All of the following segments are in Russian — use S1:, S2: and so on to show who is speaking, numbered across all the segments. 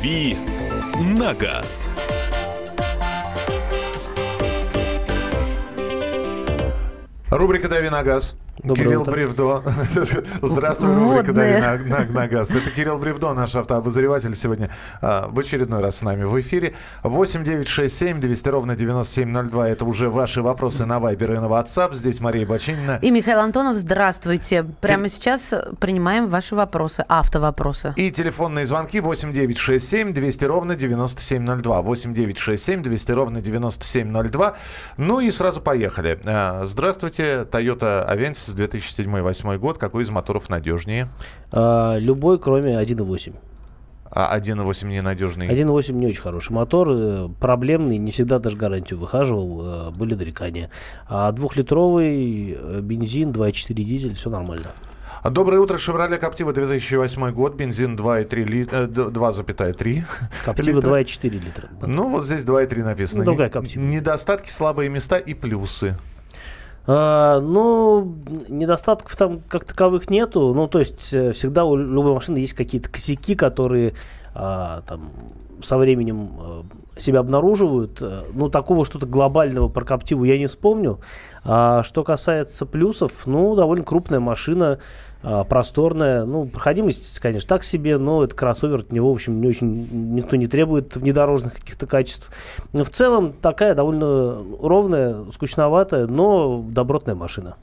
S1: «Дави на газ».
S2: Рубрика «Дави на газ».
S3: Доброе
S2: Кирилл
S3: утро.
S2: Бревдо. Здравствуй, рубрика «Дави на, на- на газ». Это Кирилл Бревдо, наш автообозреватель, сегодня а, в очередной раз с нами в эфире. 8 9 6 7 200 ровно 9702. Это уже ваши вопросы на Вайбер и на WhatsApp. Здесь Мария Бочинина.
S4: И Михаил Антонов, здравствуйте. Прямо сейчас принимаем ваши вопросы, автовопросы.
S2: И телефонные звонки 8 9 6 7 200 ровно 9702. 8 9 6 7 200 ровно 9702. Ну и сразу поехали. А, Здравствуйте, Toyota Avensis 2007-2008 год. Какой из моторов надежнее?
S3: А, любой, кроме 1.8.
S2: А 1.8 ненадежный.
S3: 1.8 не очень хороший мотор, э, проблемный, не всегда даже гарантию выхаживал, э, были нарекания. А двухлитровый э, бензин, 2.4 дизель, все нормально.
S2: Доброе утро, Chevrolet Captiva 2008 год, бензин 2,3 лит- э, д- 2,3.
S3: Коптива
S2: литра.
S3: 2.4 литра.
S2: Ну, вот здесь 2,3 написано.
S3: Ну, другая Captiva.
S2: Недостатки, слабые места и плюсы.
S3: А, ну, недостатков там как таковых нету. Ну, то есть э, всегда у любой машины есть какие-то косяки, которые а, там со временем э, себя обнаруживают. Э, Ну, такого что-то глобального про Коптиву я не вспомню. А что касается плюсов, ну, довольно крупная машина, а, просторная. Ну, проходимость, конечно, так себе, но это кроссовер, от него, в общем, не очень никто не требует внедорожных каких-то качеств. Но в целом такая довольно ровная, скучноватая, но добротная машина.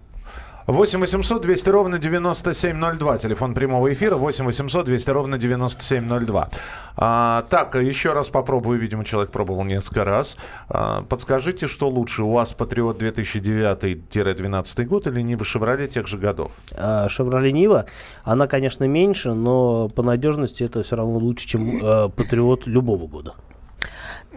S2: 8 800 200 ровно 9702. Телефон прямого эфира 8 800 200 ровно 9702. А, так, еще раз попробую. Видимо, человек пробовал несколько раз. А, подскажите, что лучше? У вас Патриот 2009-2012 год или Нива Шевроле тех же годов?
S3: А Chevrolet Niva, она, конечно, меньше, но по надежности это все равно лучше, чем э, Патриот любого года.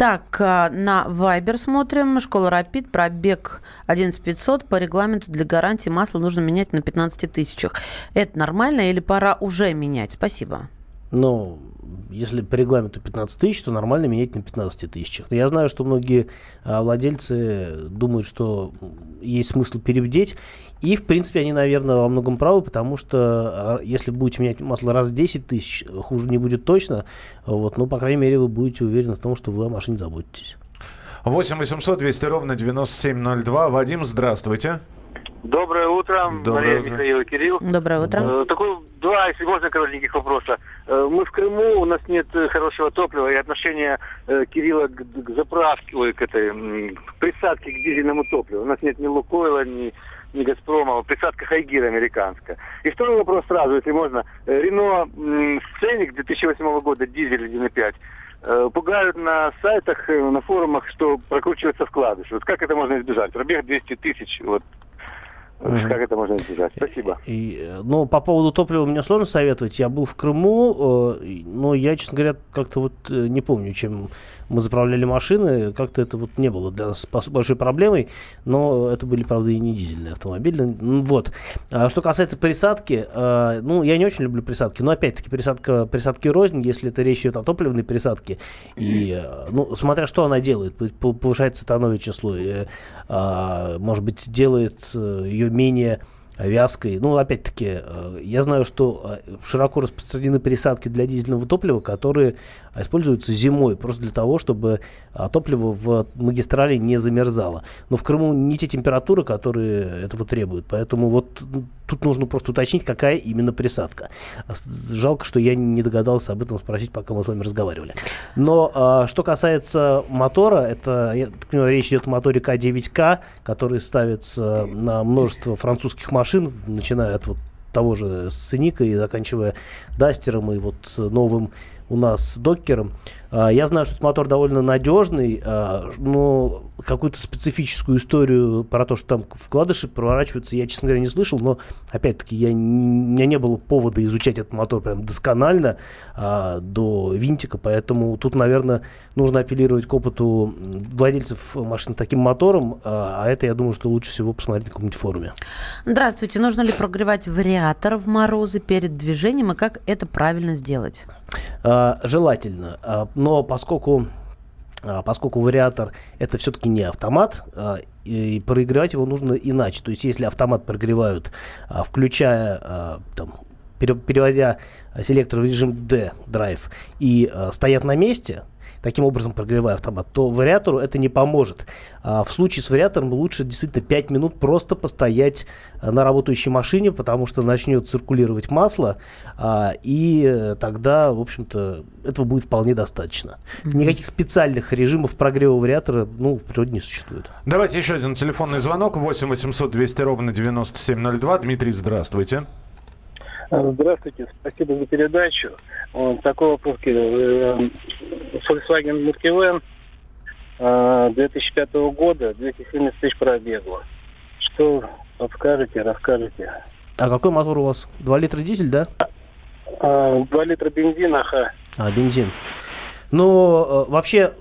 S4: Так, а, на Viber смотрим. Школа Рапид, пробег 11500. По регламенту для гарантии масло нужно менять на 15 тысячах. Это нормально или пора уже менять? Спасибо.
S3: Но если по регламенту 15 тысяч, то нормально менять на 15 тысячах. Я знаю, что многие а, владельцы думают, что есть смысл перебдеть. И, в принципе, они, наверное, во многом правы, потому что а, если будете менять масло раз в 10 тысяч, хуже не будет точно. Вот, но, по крайней мере, вы будете уверены в том, что вы о машине заботитесь.
S2: 8 800 200 ровно 9702. Вадим, здравствуйте.
S5: Доброе утро,
S2: Доброе
S5: Мария,
S2: утро.
S5: Михаил и Кирилл.
S4: Доброе утро.
S5: Э, Такой два, если можно, коротеньких вопроса. Э, Мы в Крыму, у нас нет э, хорошего топлива, и отношение Кирилла к, к заправке, ой, к этой к присадке к дизельному топливу. У нас нет ни Лукойла, ни, ни Газпрома, присадка Хайгир американская. И второй вопрос сразу, если можно. Э, Рено м, Сценик 2008 года, дизель 1.5, э, пугают на сайтах, э, на форумах, что прокручивается вкладыш. Вот как это можно избежать? Пробег 200 тысяч, вот. Как это можно избежать? Спасибо.
S3: И, э, ну, по поводу топлива мне сложно советовать. Я был в Крыму, э, но я, честно говоря, как-то вот э, не помню, чем мы заправляли машины. Как-то это вот не было для нас большой проблемой. Но это были, правда, и не дизельные автомобили. Вот. А что касается присадки, ну, я не очень люблю присадки. Но, опять-таки, присадка, присадки рознь, если это речь идет о топливной присадке. И, ну, смотря что она делает. Повышает слой. э, а, может быть, делает ее менее вязкой. Ну, опять-таки, э, я знаю, что э, широко распространены присадки для дизельного топлива, которые используются зимой, просто для того, чтобы а, топливо в магистрали не замерзало. Но в Крыму не те температуры, которые этого требуют, поэтому вот тут нужно просто уточнить, какая именно присадка. А Жалко, что я не догадался об этом спросить, пока мы с вами разговаривали. Но а, что касается мотора, это, я так понимаю, речь идет о моторе К9К, который ставится на множество французских машин, начиная от вот того же Сценика и заканчивая Дастером и вот новым у нас Докером. А, Я знаю, что этот мотор довольно надежный, а, но какую-то специфическую историю про то, что там вкладыши проворачиваются, я, честно говоря, не слышал, но, опять-таки, я, у меня не было повода изучать этот мотор прям досконально а, до винтика, поэтому тут, наверное, нужно апеллировать к опыту владельцев машин с таким мотором, а это, я думаю, что лучше всего посмотреть на каком-нибудь форуме.
S4: Здравствуйте. Нужно ли прогревать вариатор в морозы перед движением и как это правильно сделать?
S3: А, желательно, А, но поскольку а, поскольку вариатор это все-таки не автомат, и прогревать его нужно иначе. То есть, если автомат прогревают, включая там, пере- переводя селектор в режим D, драйв, и стоят на месте, таким образом прогревая автомат, то вариатору это не поможет. А в случае с вариатором лучше действительно 5 минут просто постоять э, на работающей машине, потому что начнет циркулировать масло, а, и э, тогда, в общем-то, этого будет вполне достаточно. Никаких специальных режимов прогрева вариатора ну, в природе не существует.
S2: Давайте еще один телефонный звонок. 8 800 200 ровно 9702. Дмитрий, здравствуйте.
S6: Здравствуйте, спасибо за передачу. Вот такой вопрос. Э, Volkswagen Multivan э, 2005 года, 270 тысяч пробегло. Что подскажете, расскажете?
S3: А какой мотор у вас? 2 литра дизель, да?
S6: А, 2 литра бензина, ага.
S3: А, бензин. Э, вообще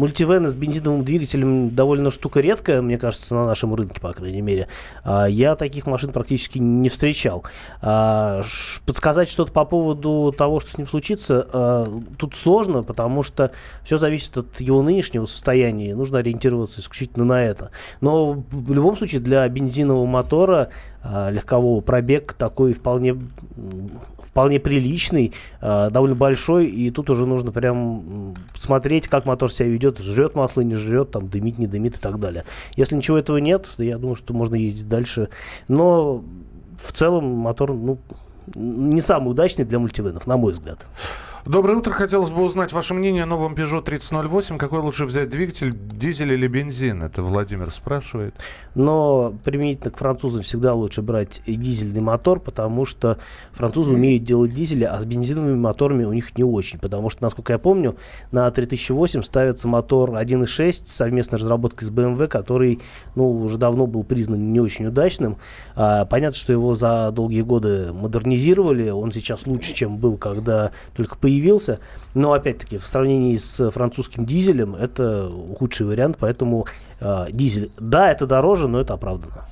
S3: мультивены с бензиновым двигателем довольно штука редкая, мне кажется, на нашем рынке, по крайней мере. А, я таких машин практически не встречал. А, подсказать что-то по поводу того, что с ним случится, а, тут сложно, потому что все зависит от его нынешнего состояния. Нужно ориентироваться исключительно на это. Но в любом случае для бензинового мотора легкового пробег такой вполне вполне приличный, а, довольно большой, и тут уже нужно прям смотреть, как мотор себя ведет, жрет масло, не жрет, там дымит, не дымит и так далее. Если ничего этого нет, то я думаю, что можно ездить дальше. Но в целом мотор, ну, не самый удачный для мультивенов, на мой взгляд.
S2: Доброе утро. Хотелось бы узнать ваше мнение о новом Peugeot 3008. Какой лучше взять двигатель, дизель или бензин? Это Владимир спрашивает.
S3: Но применительно к французам всегда лучше брать дизельный мотор, потому что французы умеют делать дизели, а с бензиновыми моторами у них не очень. Потому что, насколько я помню, на 3008 ставится мотор 1.6 совместной разработкой с BMW, который ну, уже давно был признан не очень удачным. А, понятно, что его за долгие годы модернизировали, он сейчас лучше, чем был, когда только появился. Но, опять-таки, в сравнении с французским дизелем, это худший вариант, поэтому э, дизель, да, это дороже, но это оправдано.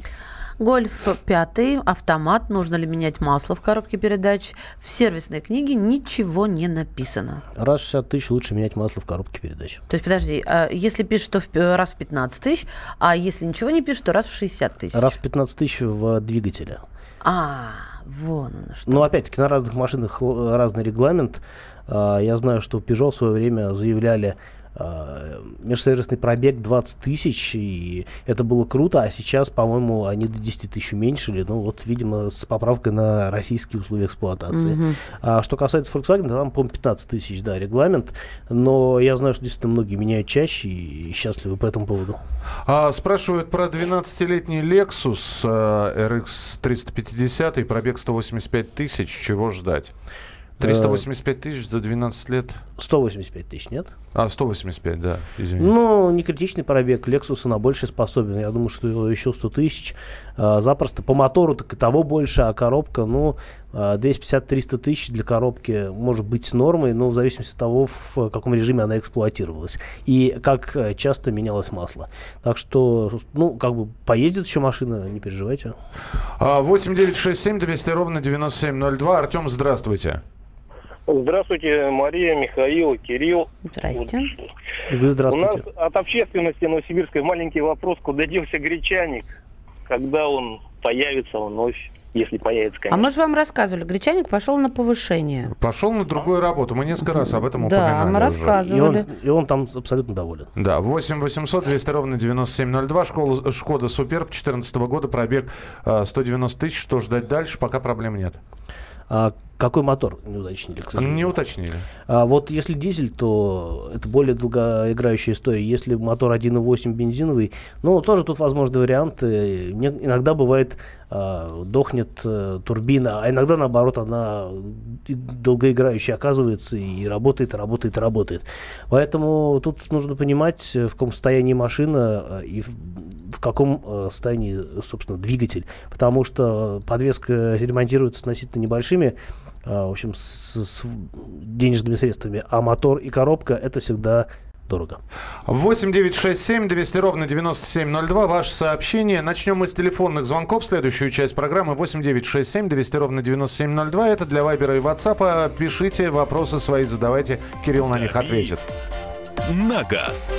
S4: Гольф пятый, автомат, нужно ли менять масло в коробке передач. В сервисной книге ничего не написано.
S3: Раз в 60 тысяч лучше менять масло в коробке передач.
S4: То есть, подожди, а если пишут, то п- раз в 15 тысяч, а если ничего не пишут, то раз в 60 тысяч.
S3: Раз в 15 тысяч в двигателе.
S4: А, вон оно что.
S3: Но опять-таки на разных машинах разный регламент. А, Я знаю, что Peugeot в свое время заявляли а, межсервисный пробег 20 тысяч, и это было круто, а сейчас, по-моему, они до 10 тысяч уменьшили, ну вот, видимо, с поправкой на российские условия эксплуатации. А что касается Volkswagen, там, по-моему, 15 тысяч, да, регламент, но я знаю, что действительно многие меняют чаще и счастливы по этому поводу.
S2: А, спрашивают про 12-летний Lexus э, RX 350 и пробег 185 тысяч. Чего ждать? 385 тысяч за 12 лет.
S3: 185 тысяч, нет?
S2: А, 185, да, извините.
S3: Ну, не критичный пробег. Lexus на больше способен. Я думаю, что еще 100 тысяч а, запросто. По мотору так и того больше, а коробка, ну, а, 250-300 тысяч для коробки может быть нормой, но в зависимости от того, в каком режиме она эксплуатировалась и как э, часто менялось масло. Так что, ну, как бы поездит еще машина, не переживайте.
S2: А, 8 9 6 7 200 ровно 9702. Артем, здравствуйте.
S6: Здравствуйте, Мария, Михаил, Кирилл.
S4: Здрасте.
S3: И Вы
S6: У
S3: здравствуйте.
S6: нас от общественности новосибирской маленький вопрос, куда делся гречаник, когда он появится вновь, если появится,
S4: А
S6: конечно.
S4: мы же вам рассказывали, Гречаник пошел на повышение.
S2: Пошел на другую работу. Мы несколько раз об этом
S4: Да,
S2: упоминали
S4: мы
S2: уже.
S4: рассказывали.
S3: И он, и он там абсолютно доволен.
S2: Да, 8 800 200 ровно 9702. Школа, Шкода Суперб 2014 года, пробег э, 190 тысяч. Что ждать дальше? Пока проблем нет.
S3: А какой мотор не уточнили, к сожалению?
S2: Не уточнили.
S3: А вот если дизель, то это более долгоиграющая история. Если мотор 1.8 бензиновый, ну, тоже тут возможны варианты. Иногда бывает а, дохнет э, турбина, а иногда, наоборот, она долгоиграющая оказывается и работает, работает, работает. Поэтому тут нужно понимать, в каком состоянии машина э, и в, в каком э, состоянии, собственно, двигатель. Потому что подвеска ремонтируется относительно небольшими в общем, с, с денежными средствами, а мотор и коробка это всегда дорого.
S2: 8 9 6 7 200 ровно 9702. Ваше сообщение. Начнем мы с телефонных звонков. Следующую часть программы 8 9 6 7 200 ровно 9702. Это для Вайбера и Ватсапа. Пишите вопросы свои, задавайте. Кирилл на них ответит.
S1: на газ.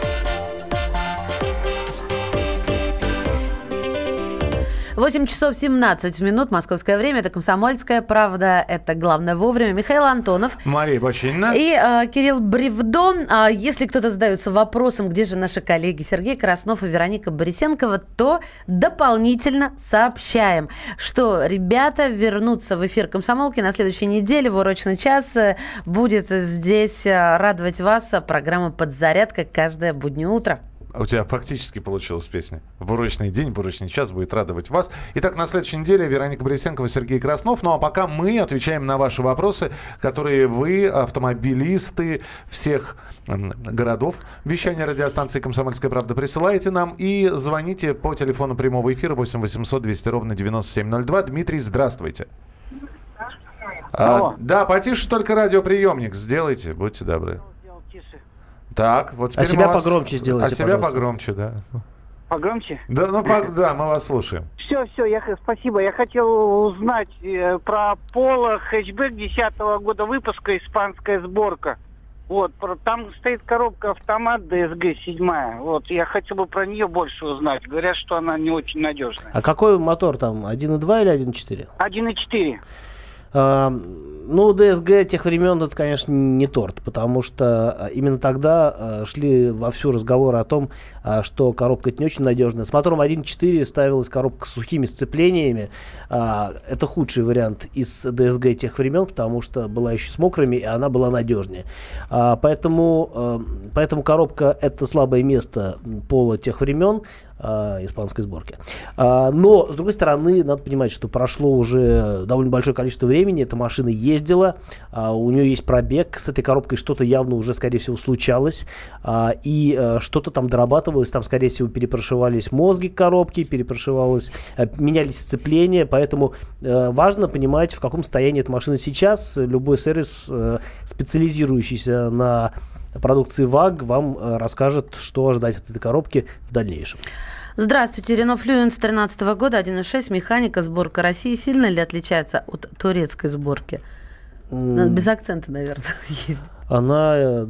S4: 8 часов 17 минут, московское время. Это «Комсомольская правда». Это «Главное вовремя». Михаил Антонов.
S2: Мария Бочинина.
S4: И э, Кирилл Бревдо. А если кто-то задается вопросом, где же наши коллеги Сергей Краснов и Вероника Борисенкова, то дополнительно сообщаем, что ребята вернутся в эфир «Комсомолки» на следующей неделе в урочный час. Э, Будет здесь э, радовать вас программа «Подзарядка» каждое буднее утро.
S2: У тебя фактически получилась песня. В урочный день, в урочный час будет радовать вас. Итак, на следующей неделе Вероника Борисенкова, Сергей Краснов. Ну а пока мы отвечаем на ваши вопросы, которые вы, автомобилисты всех городов вещания радиостанции «Комсомольская правда» присылаете нам и звоните по телефону прямого эфира 8 800 200 ровно 9702. Дмитрий, здравствуйте. А, да, потише только радиоприемник сделайте, будьте добры. Так, вот теперь
S3: А себя
S2: вас-
S3: погромче сделайте,
S2: А себя
S3: пожалуйста.
S2: погромче, да.
S7: Погромче?
S2: Да, ну, по- да, мы вас слушаем.
S7: Все, все, я, спасибо. Я хотел узнать э, про Пола хэтчбэк 10 года выпуска, испанская сборка. Вот, про- там стоит коробка автомат DSG 7. Вот, я хотел бы про нее больше узнать. Говорят, что она не очень надежная.
S3: А какой мотор там? 1.2 или 1.4?
S7: 1.4.
S3: Ну, ДСГ тех времен это, конечно, не торт, потому что а, именно тогда а, шли вовсю разговоры о том, а, что коробка это не очень надежная. С мотором 1.4 ставилась коробка с сухими сцеплениями. Это худший вариант из ДСГ тех времен, потому что была еще с мокрыми, и она была надежнее. Поэтому, поэтому коробка это слабое место пола тех времен а, испанской сборки. А, Но, с другой стороны, надо понимать, что прошло уже довольно большое количество времени, эта машина ездила, а, у нее есть пробег, с этой коробкой что-то явно уже, скорее всего, случалось, а, и а, что-то там дорабатывалось, там, скорее всего, перепрошивались мозги коробки, перепрошивалось, а, менялись сцепления, поэтому э, важно понимать, в каком состоянии эта машина сейчас. Любой сервис, э, специализирующийся на продукции ВАГ, вам э, расскажет, что ожидать от этой коробки в дальнейшем.
S4: Здравствуйте, Рено Флюенс 13 года, 1.6, механика, сборка России сильно ли отличается от турецкой сборки? Без акцента, наверное, есть.
S3: Она, э,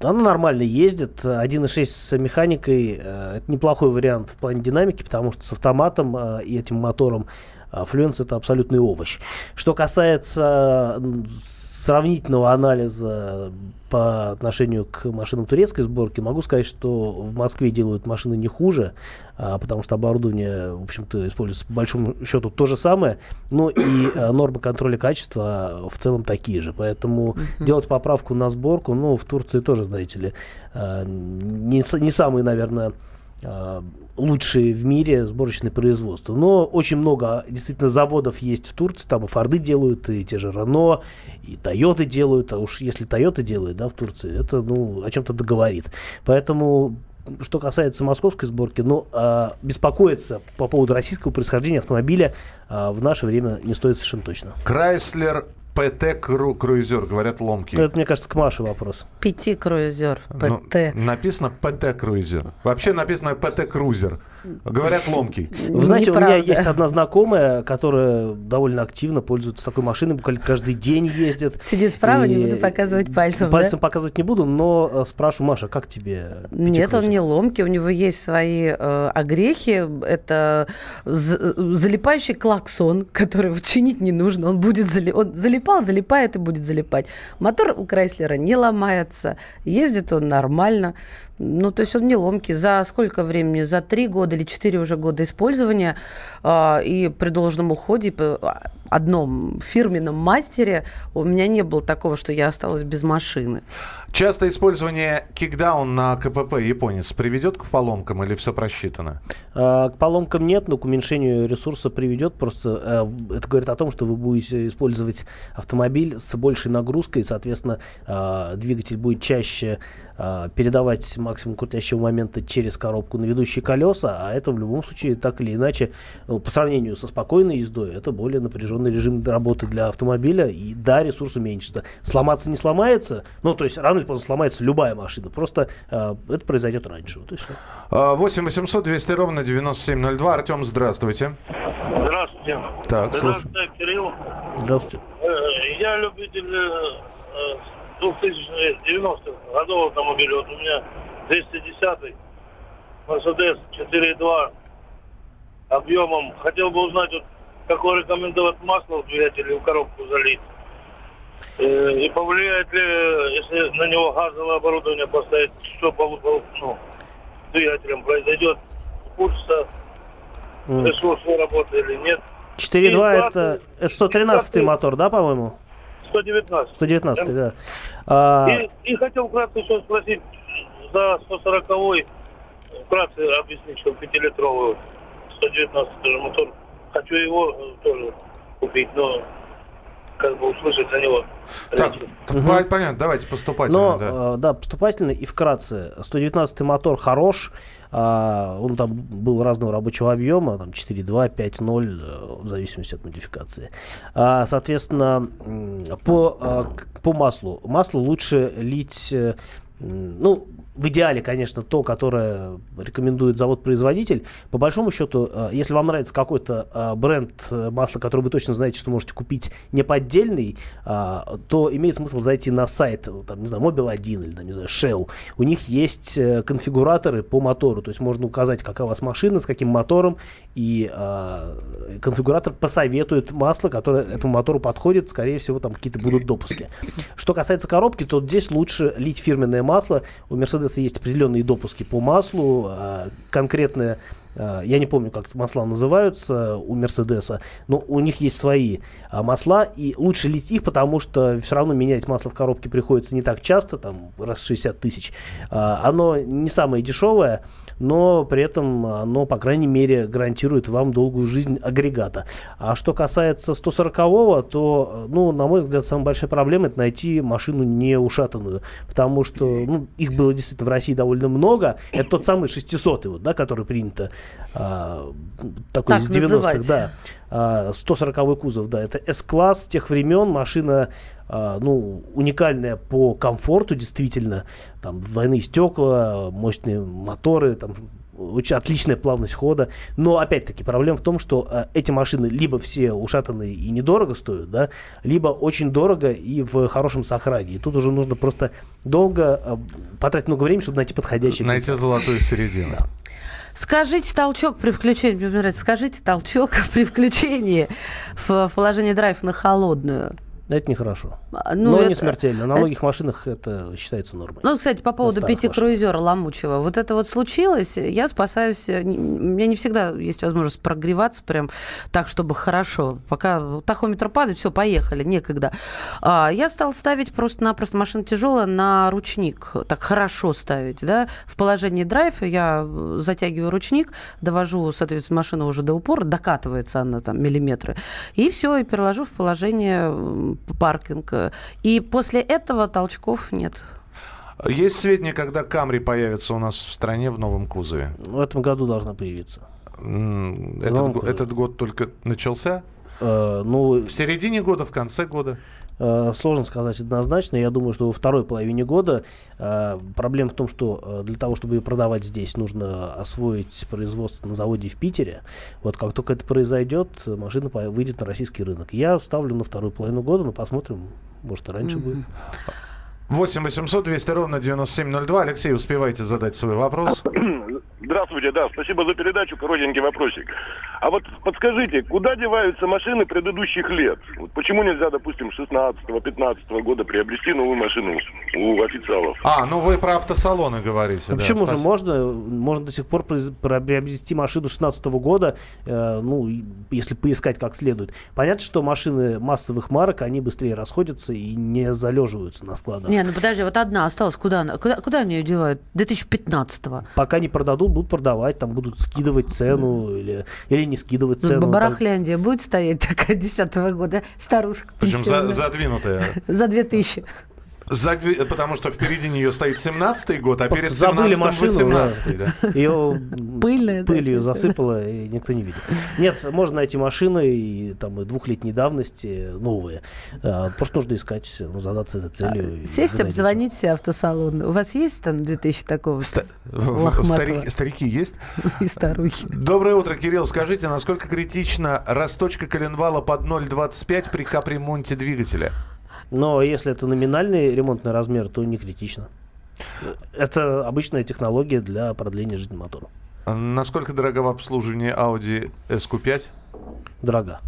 S3: она нормально ездит. 1.6 с механикой э, это неплохой вариант в плане динамики, потому что с автоматом э, и этим мотором Fluence это абсолютный овощ. Что касается сравнительного анализа по отношению к машинам турецкой сборки, могу сказать, что в Москве делают машины не хуже, а, потому что оборудование, в общем-то, используется по большому счету то же самое, но и а, нормы контроля качества в целом такие же. Поэтому делать поправку на сборку, ну, в Турции тоже, знаете ли, а, не, не самые, наверное, а, лучшие в мире сборочные производства. Но очень много действительно заводов есть в Турции. Там и Форды делают, и те же Рено, и Тойоты делают. А уж если Тойота делает, да, в Турции, это, ну, о чем-то договорит. Поэтому что касается московской сборки, ну, а, беспокоиться по поводу российского происхождения автомобиля а, в наше время не стоит совершенно точно.
S2: Крайслер ПТ Кру- Круизер, говорят, ломкий.
S3: Это, мне кажется, к Маше вопрос.
S4: Пяти круизер,
S2: Ну,
S4: ПТ.
S2: написано ПТ Круизер. Вообще написано ПТ Крузер. Говорят, ломкий.
S3: Вы знаете, у меня
S4: Неправда.
S3: есть одна знакомая, которая довольно активно пользуется такой машиной, буквально каждый день ездит.
S4: Сидит справа, не
S3: И-
S4: буду показывать пальцем,
S3: Пальцем
S4: да?
S3: показывать не буду, но э, спрашиваю, Маша, как тебе?
S4: Нет, он
S3: пятикрутик?»
S4: не ломкий, у него есть свои э, огрехи. Это залипающий клаксон, который чинить не нужно. Он будет зали- он залипал, залипает и будет залипать. Мотор у Крайслера не ломается, ездит он нормально. Ну, то есть он не ломкий. За сколько времени? За три года или четыре уже года использования а, и при должном уходе. И а, одном фирменном мастере у меня не было такого, что я осталась без машины.
S2: Часто использование кикдаун на КПП японец приведет к поломкам или все просчитано?
S3: А, к поломкам нет, но к уменьшению ресурса приведет. Просто э, это говорит о том, что вы будете использовать автомобиль с большей нагрузкой, соответственно, э, двигатель будет чаще э, передавать максимум крутящего момента через коробку на ведущие колеса, а это в любом случае так или иначе ну, по сравнению со спокойной ездой это более напряженный режим работы для автомобиля и да, ресурс уменьшится. Сломаться не сломается, ну то есть рано или поздно сломается любая машина, просто э, это произойдет раньше. Вот и все.
S2: 8 800 200 ровно 9702. Артем, здравствуйте.
S8: Здравствуйте.
S2: Так, слушай.
S8: Здравствуйте, Кирилл.
S3: Здравствуйте.
S8: Э, Я любитель э, 2090-х годов автомобиля. Вот у меня 210-й Mercedes 4.2 объемом. Хотел бы узнать, вот, какое рекомендовать масло в двигателе в коробку залить. Э, И повлияет ли, если на него газовое оборудование поставить, что по, ну, с двигателем произойдет? Улучшится
S3: М.
S8: ресурс работы или нет?
S3: 4.2
S8: И
S3: это, это 113 мотор, да, по-моему?
S8: 119.
S3: 119, да. А,
S8: И, и хотел вкратце еще спросить за 140-й, вкратце объяснить, что 5-литровый 119 тоже мотор. Хочу его э, тоже купить, но как бы услышать за него.
S2: Так, по- понятно, давайте поступательно.
S3: Но,
S2: да.
S3: э, да, поступательно и вкратце. 119 мотор хорош. а, он там был разного рабочего объема, там 4.2, 5.0, э, в зависимости от модификации. А, соответственно, по, э, по маслу. Масло лучше лить, э, ну, в идеале, конечно, то, которое рекомендует завод-производитель. По большому счету, э, если вам нравится какой-то э, бренд э, масла, который вы точно знаете, что можете купить не поддельный, а, то имеет смысл зайти на сайт, там, не знаю, Mobil 1 или, там, не знаю, Shell. У них есть конфигураторы по мотору, то есть можно указать, какая у вас машина, с каким мотором, и а, конфигуратор посоветует масло, которое этому мотору подходит, скорее всего, там какие-то будут допуски. Что касается коробки, то здесь лучше лить фирменное масло. У Mercedes есть определенные допуски по маслу, а, конкретные а, я не помню, как масла называются у Мерседеса, но у них есть свои а, масла, и лучше лить их, потому что все равно менять масло в коробке приходится не так часто, там раз в 60 тысяч. А, Оно не самое дешевое, но при этом оно, по крайней мере, гарантирует вам долгую жизнь агрегата. А что касается 140-го, то, ну, на мой взгляд, самая большая проблема это найти машину не ушатанную, потому что ну, их было действительно в России довольно много. Это тот самый 600 вот, да, который принято а, такой
S4: Так
S3: из 90-х,
S4: называть.
S3: да. А, 140 кузов, да, это S-класс тех времен, машина, а, ну, уникальная по комфорту, действительно, там двойные стекла, мощные моторы, там очень отличная плавность хода, но опять-таки проблема в том, что а, эти машины либо все ушатанные и недорого стоят, да, либо очень дорого и в хорошем сохране. И тут уже нужно просто долго а, потратить много времени, чтобы найти подходящий.
S2: Найти золотую середину.
S4: Скажите толчок при включении, мне нравится, скажите толчок при включении в положение драйв на холодную.
S3: Это нехорошо.
S4: А,
S3: но
S4: это-
S3: не смертельно. На
S4: это-
S3: многих машинах это считается нормой.
S4: Ну, кстати, по поводу
S3: старых
S4: пяти
S3: машин.
S4: круизера Ломучего. Вот это вот случилось, я спасаюсь. э, У меня не всегда есть возможность прогреваться прям так, чтобы хорошо. Пока тахометр падает, все, поехали, некогда. А, я стал ставить просто-напросто машина тяжелая на ручник. Так хорошо ставить, да. В положении драйв я э, затягиваю ручник, довожу, соответственно, машину уже до упора, докатывается она там миллиметры. И все, и переложу в положение паркинг. И после этого толчков нет.
S2: Есть сведения, когда Камри появится у нас в стране в новом кузове?
S3: В этом году должна появиться.
S2: Этот, го- этот год только начался?
S3: Э, ну,
S2: В середине года, в конце года?
S3: Э, Сложно сказать однозначно. Я думаю, что во второй половине года э, проблема в том, что э, для того, чтобы ее продавать здесь, нужно освоить производство на заводе в Питере. Вот как только это произойдет, машина выйдет на российский рынок. Я ставлю на вторую половину года, но посмотрим, может и раньше будет.
S2: 8 800 200 ровно 9702. Алексей, успевайте задать свой вопрос.
S9: Здравствуйте, да, спасибо за передачу, коротенький вопросик. А вот подскажите, куда деваются машины предыдущих лет? Вот почему нельзя, допустим, 16-15 года приобрести новую машину у официалов?
S2: А, ну вы про автосалоны говорите.
S3: Ну,
S2: да,
S3: почему же
S2: спасибо.
S3: можно? Можно до сих пор приобрести машину 16 года, э, ну, если поискать как следует. Понятно, что машины массовых марок, они быстрее расходятся и не залеживаются на складах.
S4: Не, ну подожди, вот одна осталась. Куда она? Куда, куда они ее девают? 2015-го.
S3: Пока не продадут, будут продавать, там будут скидывать цену или, или не скидывать цену. там.
S4: Барахляндия будет стоять такая 10 года, старушка.
S2: Причем за- задвинутая.
S4: За 2000.
S2: Загви- Потому что впереди нее стоит 17-й год, а перед
S3: забыли
S2: 17-м
S3: машину,
S2: 18-й. Да.
S3: Ее
S4: Пыльная, да,
S3: пылью
S4: есть,
S3: засыпало, и никто не видит. Нет, можно найти машины и там и двухлетней давности новые. А, Просто нужно искать, ну, задаться этой целью. и
S4: Сесть, обзвонить все автосалоны. У вас есть там 2000 такого?
S2: Ста-. Старики, старики есть?
S4: И старухи.
S2: Доброе утро, Кирилл. Скажите, насколько критична расточка коленвала под 0,25 при капремонте двигателя?
S3: Но если это номинальный ремонтный размер, то не критично. Это обычная технология для продления жизни мотора.
S2: А Насколько дорого в обслуживании Audi SQ5?
S3: Дорога.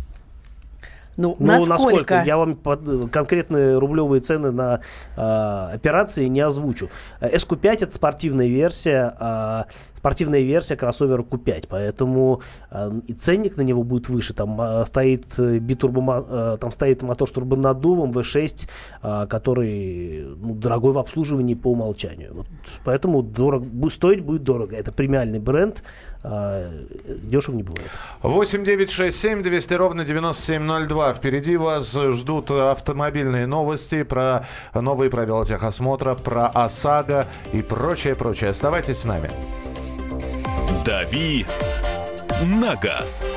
S4: Ну,
S3: Ну,
S4: насколько?
S3: насколько? Я вам под- конкретные рублевые цены на а, операции не озвучу. Э, SQ5 это спортивная версия, а, спортивная версия кроссовера Q5, поэтому а, и ценник на него будет выше. Там а, стоит э, битурбома- а, там стоит мотор с турбонаддувом V6, а, который ну, дорогой в обслуживании по умолчанию. Вот поэтому дорого, стоить будет дорого. Это премиальный бренд, а, дешево не бывает.
S2: 8 9 6 7 200 ровно 9702. Впереди вас ждут автомобильные новости про новые правила техосмотра, про ОСАГО и прочее, прочее. Оставайтесь с нами.
S1: «Дави на газ».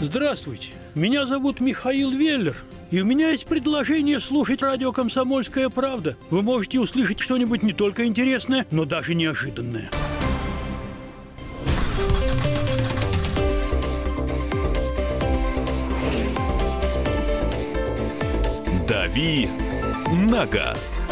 S10: Здравствуйте, меня зовут Михаил Веллер, и у меня есть предложение слушать радио «Комсомольская правда». Вы можете услышать что-нибудь не только интересное, но даже неожиданное.
S1: «Дави на газ».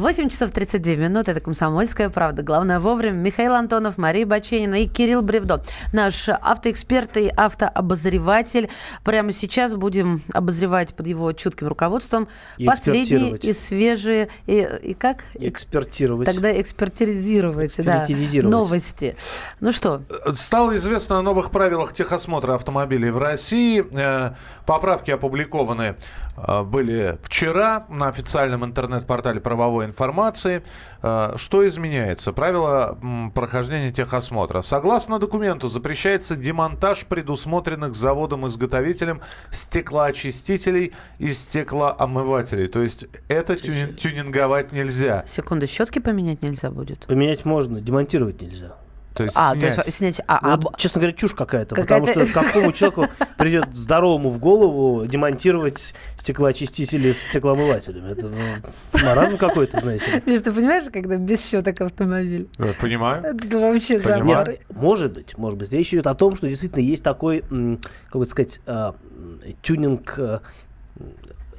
S4: Восемь часов 32 минут. Это «Комсомольская правда». Главное вовремя. Михаил Антонов, Мария Баченина и Кирилл Бревдо. Наш автоэксперт и автообозреватель. Прямо сейчас будем обозревать под его чутким руководством
S3: И
S4: последние и свежие... И, и как?
S3: Экспертировать.
S4: Тогда экспертизировать, да, новости. Ну что,
S2: Стало известно о новых правилах техосмотра автомобилей в России. Э, Поправки опубликованы э, были вчера на официальном интернет-портале правовой информации. Э, Что изменяется? Правила м, прохождения техосмотра. Согласно документу, запрещается демонтаж предусмотренных заводом-изготовителем стеклоочистителей и стеклоомывателей. То есть это тюни- тюнинговать нельзя.
S4: секунду, щетки поменять нельзя будет?
S3: Поменять можно, демонтировать нельзя.
S2: То есть
S4: А,
S2: снять.
S4: то есть снять... А,
S3: Ну,
S4: а,
S3: вот, честно говоря, чушь какая-то,
S4: Какая-то-
S3: потому что какому человеку придет здоровому в голову демонтировать стеклоочистители с стеклоомывателями? Это ну, маразм какой-то, знаете.
S4: Миш, ты понимаешь, когда без щеток автомобиль?
S2: Э, Понимаю.
S4: Это вообще
S2: Понимаю.
S3: Нет, может быть, может быть. Речь идет о том, что действительно есть такой, как бы сказать, а, тюнинг.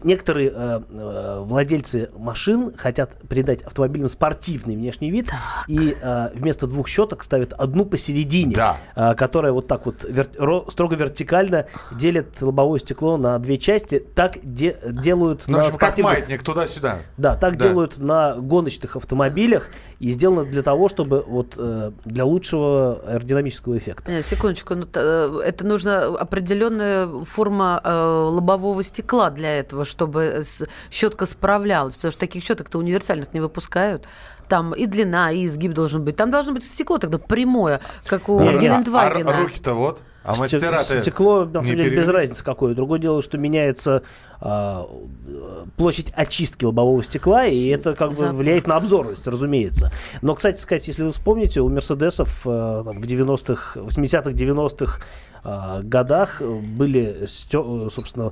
S3: Некоторые а, а, владельцы машин хотят придать автомобилям спортивный внешний вид и а, вместо двух щеток ставят одну посередине,
S2: Да.
S3: а, которая вот так вот вер- ро- строго вертикально делит лобовое стекло на две части. Так де- делают
S2: Ну,
S3: на
S2: общем, как
S3: спортивных
S2: маятник туда-сюда.
S3: да, так
S2: Да.
S3: делают на гоночных автомобилях и сделано для того, чтобы вот э, для лучшего аэродинамического эффекта.
S4: Нет, секундочку, ну, э, это нужна определенная форма э, лобового стекла для этого, чтобы щетка справлялась, потому что таких щеток-то универсальных не выпускают. Там и длина, и изгиб должен быть. Там должно быть стекло тогда прямое, как у
S2: Не, не, а
S4: Гелендвагена.
S2: р- руки-то вот. А мастера-то
S3: Стекло, на самом деле, без разницы какое. Другое дело, что меняется а, э, площадь очистки лобового стекла, и это как бы влияет на обзорность, разумеется. Но, кстати сказать, если вы вспомните, у Мерседесов э, в 90-х, 80-х, 90-х а, годах э, были, стё- э, собственно,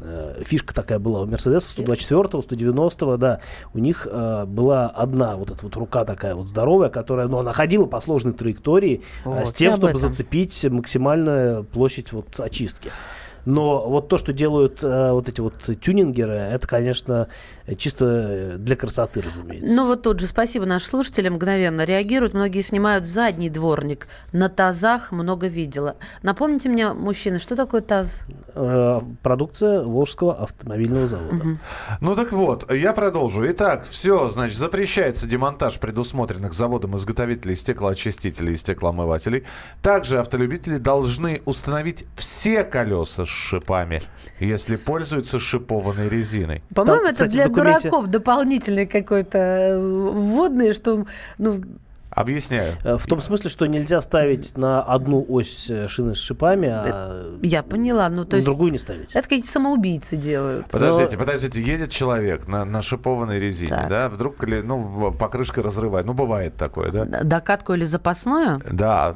S3: э, фишка такая была у Мерседеса 124 190 да, у них э, была одна вот эта вот рука такая вот здоровая, которая, ну, она ходила по сложной траектории э,
S4: Вот,
S3: с тем, чтобы зацепить максимальную площадь вот очистки. Но вот то, что делают э, вот эти вот тюнингеры, это, конечно, чисто для красоты, разумеется.
S4: Ну вот тут же спасибо наши слушатели мгновенно реагируют. Многие снимают задний дворник. На тазах много видела. Напомните мне, мужчины, что такое таз?
S3: Э, продукция Волжского автомобильного завода.
S2: Ну так вот, я продолжу. Итак, все, значит, запрещается демонтаж предусмотренных заводом-изготовителей стеклоочистителей и стеклоомывателей. Также автолюбители должны установить все колеса с шипами, если пользуются шипованной резиной.
S4: По-моему, это
S3: кстати,
S4: для дураков дополнительное какое-то э, вводное, что ну,
S2: Объясняю.
S3: Э, В том смысле, что нельзя ставить на одну ось э, шины с шипами, а
S4: я поняла. Ну, то есть
S3: другую не ставить.
S4: это какие-то самоубийцы делают.
S2: Подождите, подождите, едет человек на, на шипованной резине,
S4: Так.
S2: да, вдруг ну, покрышка разрывает. Ну, бывает такое, да?
S4: Докатку или запасную?
S2: Да,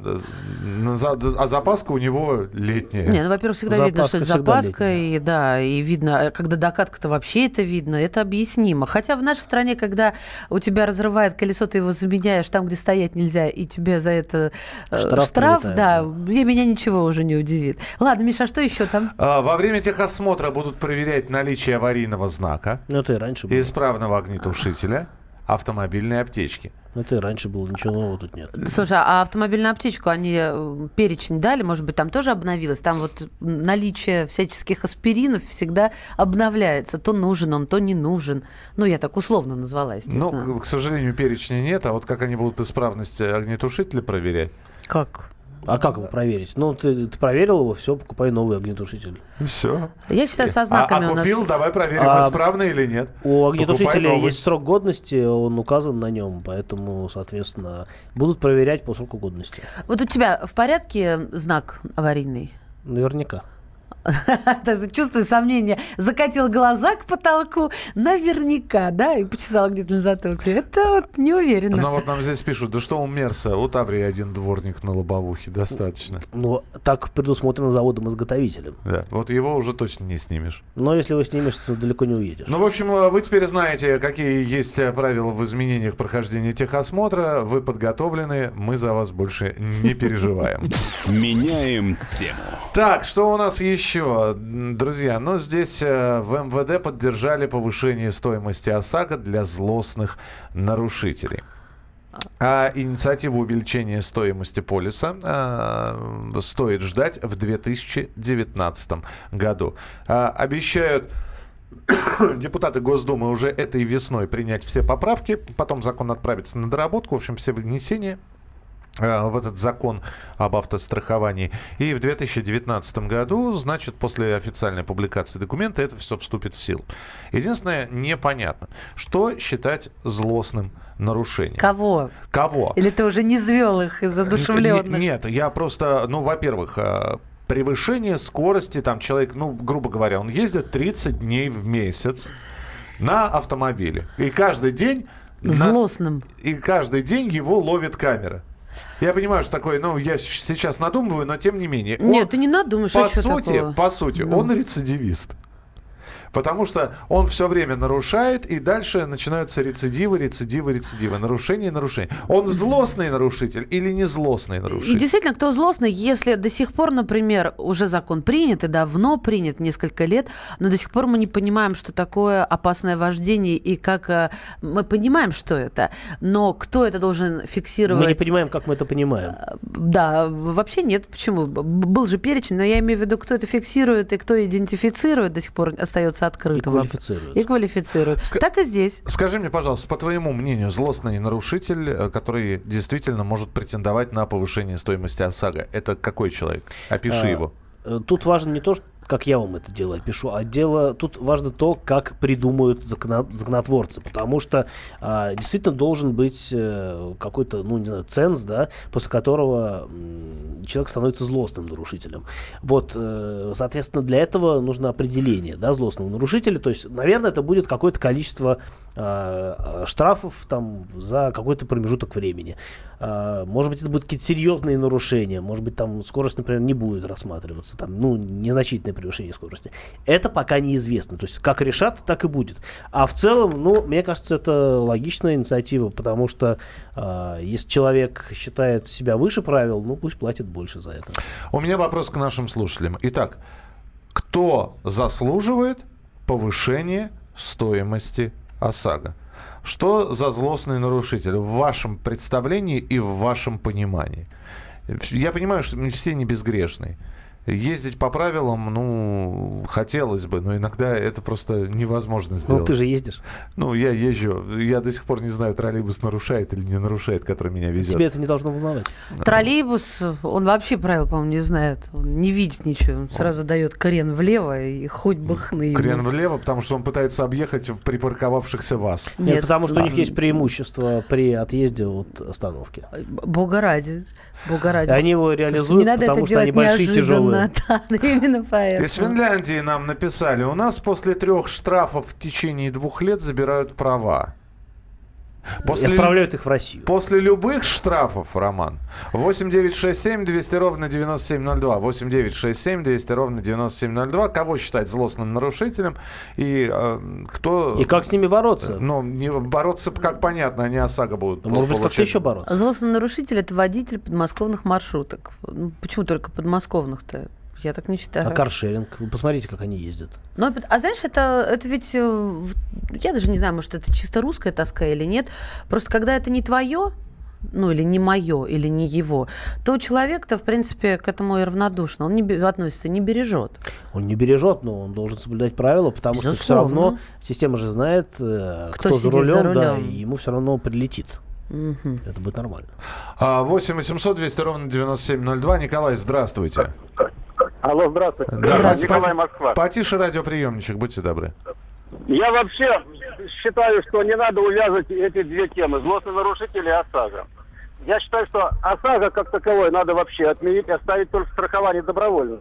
S2: а запаска у него летняя.
S4: Не, ну, во-первых, всегда видно, что
S3: Запаска
S4: это запаска, и да, и видно, э, когда докатка-то вообще это видно, это объяснимо. Хотя в нашей стране, когда у тебя разрывает колесо, ты его заменяешь там, где стоять нельзя, и тебе за это э,
S3: Штраф
S4: штраф,
S3: прилетает,
S4: да, и меня ничего уже не удивит. Ладно, Миша, а что еще там?
S2: А, Во время техосмотра будут проверять наличие аварийного знака,
S3: Ну, и раньше было.
S2: исправного огнетушителя, автомобильной аптечки.
S3: Ну, Это и раньше было, ничего нового тут нет.
S4: Слушай, а автомобильную аптечку они э, перечень дали, может быть, там тоже обновилось? Там вот наличие всяческих аспиринов всегда обновляется. То нужен он, то не нужен. Ну, я так условно назвала, естественно.
S2: Ну, к сожалению, перечня нет, а вот как они будут исправность огнетушителя проверять?
S4: как?
S3: А как его проверить? Ну, ты, ты проверил его, все, покупай новый огнетушитель.
S2: Все.
S4: Я считаю, со знаками
S2: а, а
S4: у нас...
S2: купил, давай проверим,
S3: А,
S2: исправно или нет.
S3: У огнетушителя
S2: новый.
S3: есть срок годности, он указан на нем, поэтому, соответственно, будут проверять по сроку годности.
S4: Вот у тебя в порядке знак аварийный?
S3: Наверняка.
S4: Чувствую сомнение. Закатил глаза к потолку. Наверняка, да? И почесал где-то на затылке. Это вот не уверена.
S2: Ну вот нам здесь пишут, да что у Мерса, у Таврии один дворник на лобовухе, достаточно.
S3: Но так предусмотрено заводом-изготовителем.
S2: Да, вот его уже точно не снимешь.
S3: Но если его снимешь, то далеко не уедешь.
S2: Ну, в общем, э, вы теперь знаете, какие есть э, правила в изменениях прохождения техосмотра. Вы подготовлены, мы за вас больше не переживаем.
S1: Меняем тему.
S2: Так, что у нас еще, М, друзья? Ну, здесь э, в МВД поддержали повышение стоимости ОСАГО для злостных нарушителей. А инициативу увеличения стоимости полиса э, стоит ждать в 2019 году. А, обещают депутаты Госдумы уже этой весной принять все поправки, потом закон отправится на доработку, в общем, все внесения э, в этот закон об автостраховании. И в 2019 году, значит, после официальной публикации документа это все вступит в силу. Единственное, непонятно, что считать злостным нарушением.
S4: Кого?
S2: Кого?
S4: Или ты уже не звел их из одушевленных?
S2: Нет, я просто, ну, во-первых, э, превышение скорости, там человек, ну, грубо говоря, он ездит 30 дней в месяц на автомобиле. И каждый день... на-
S4: Злостным.
S2: И каждый день его ловит камера. Я понимаю, что такое, ну, я сейчас надумываю, но тем не менее. Он-
S4: Нет, ты не надумаешь,
S2: по
S4: а что
S2: сути,
S4: такого?
S2: по сути,
S4: Ну.
S2: он рецидивист. Потому что он все время нарушает, и дальше начинаются рецидивы, рецидивы, рецидивы. Нарушение, нарушение. Он злостный нарушитель или не злостный
S4: И
S2: нарушитель?
S4: действительно, кто злостный, если до сих пор, например, уже закон принят и давно принят, несколько лет, но до сих пор мы не понимаем, что такое опасное вождение и как э, мы понимаем, что это, но кто это должен фиксировать?
S3: Мы не понимаем, как мы это понимаем.
S4: Да, вообще нет. Почему? Был же перечень, но я имею в виду, кто это фиксирует и кто идентифицирует, до сих пор остается открытым.
S3: И квалифицирует.
S4: И квалифицирует. Так и здесь.
S2: Скажи мне, пожалуйста, по твоему мнению, злостный нарушитель, э, который действительно может претендовать на повышение стоимости ОСАГО, это какой человек? Опиши
S3: А,
S2: его.
S3: э, Тут важно не то, что как я вам это дело опишу, а дело тут важно то, как придумают законотворцы, потому что а, действительно должен быть э, какой-то, ну не знаю, ценз, да, после которого м, человек становится злостным нарушителем. Вот, э, соответственно, для этого нужно определение, да, злостного нарушителя, то есть, наверное, это будет какое-то количество а, штрафов там за какой-то промежуток времени. Может быть, это будут какие-то серьезные нарушения. Может быть, там скорость, например, не будет рассматриваться. Там, ну, незначительное неадекватное превышение скорости. Это пока неизвестно. То есть как решат, так и будет. А в целом, ну, мне кажется, это логичная инициатива, потому что э, если человек считает себя выше правил, ну пусть платит больше за это.
S2: У меня вопрос к нашим слушателям. Итак, кто заслуживает повышения стоимости ОСАГО? Что за злостный нарушитель в вашем представлении и в вашем понимании? Я понимаю, что все не безгрешные. Ездить по правилам, ну, хотелось бы, но иногда это просто невозможно сделать.
S3: Ну, ты же ездишь.
S2: Ну, я езжу. Я до сих пор не знаю, троллейбус нарушает или не нарушает, который меня везет.
S3: Тебе это не должно волновать.
S4: Троллейбус, он вообще правил, по-моему, не знает. Он не видит ничего. Он сразу дает крен влево и хоть бы хны.
S2: Крен влево, потому что он пытается объехать припарковавшихся вас.
S3: Нет, Нет потому что да. у них есть преимущество при отъезде от остановки.
S4: Бога ради. Бога ради.
S3: Они его реализуют, не потому что они большие и тяжелые.
S4: Да, именно поэтому.
S2: Из Финляндии нам написали, у нас после трех штрафов в течение двух лет забирают права.
S3: После, и отправляют их в Россию.
S2: После любых штрафов, Роман, 8 9 6 7 200 ровно 9702. 8 9 6 7 200 ровно 9702. Кого считать злостным нарушителем и э, кто...
S3: И как с ними бороться?
S2: Ну, не, бороться, как понятно, они ОСАГО будут
S3: Может быть, как-то еще бороться?
S4: Злостный нарушитель – это водитель подмосковных маршруток. Ну, почему только подмосковных-то? Я так не считаю.
S3: А каршеринг? Вы посмотрите, как они ездят.
S4: Ну, а знаешь, это, это ведь... Э, я даже не знаю, может, это чисто русская тоска или нет. Просто когда это не твое, ну, или не мое, или не его, то человек-то, в принципе, к этому и равнодушно. Он не относится, не бережет.
S3: Он не бережет, но он должен соблюдать правила, потому Безусловно. что все равно система же знает, э, кто, кто за, рулем, за рулем, да, и ему все равно прилетит. Угу. Это будет нормально.
S2: 8 800 200 ровно 9702. Николай, здравствуйте.
S11: Алло, здравствуйте.
S2: Здравствуйте. Николай Москва. Потише радиоприемничек, будьте добры.
S11: Я вообще считаю, что не надо увязывать эти две темы. Злостный нарушитель и ОСАГО. Я считаю, что ОСАГО как таковой надо вообще отменить оставить только страхование добровольное.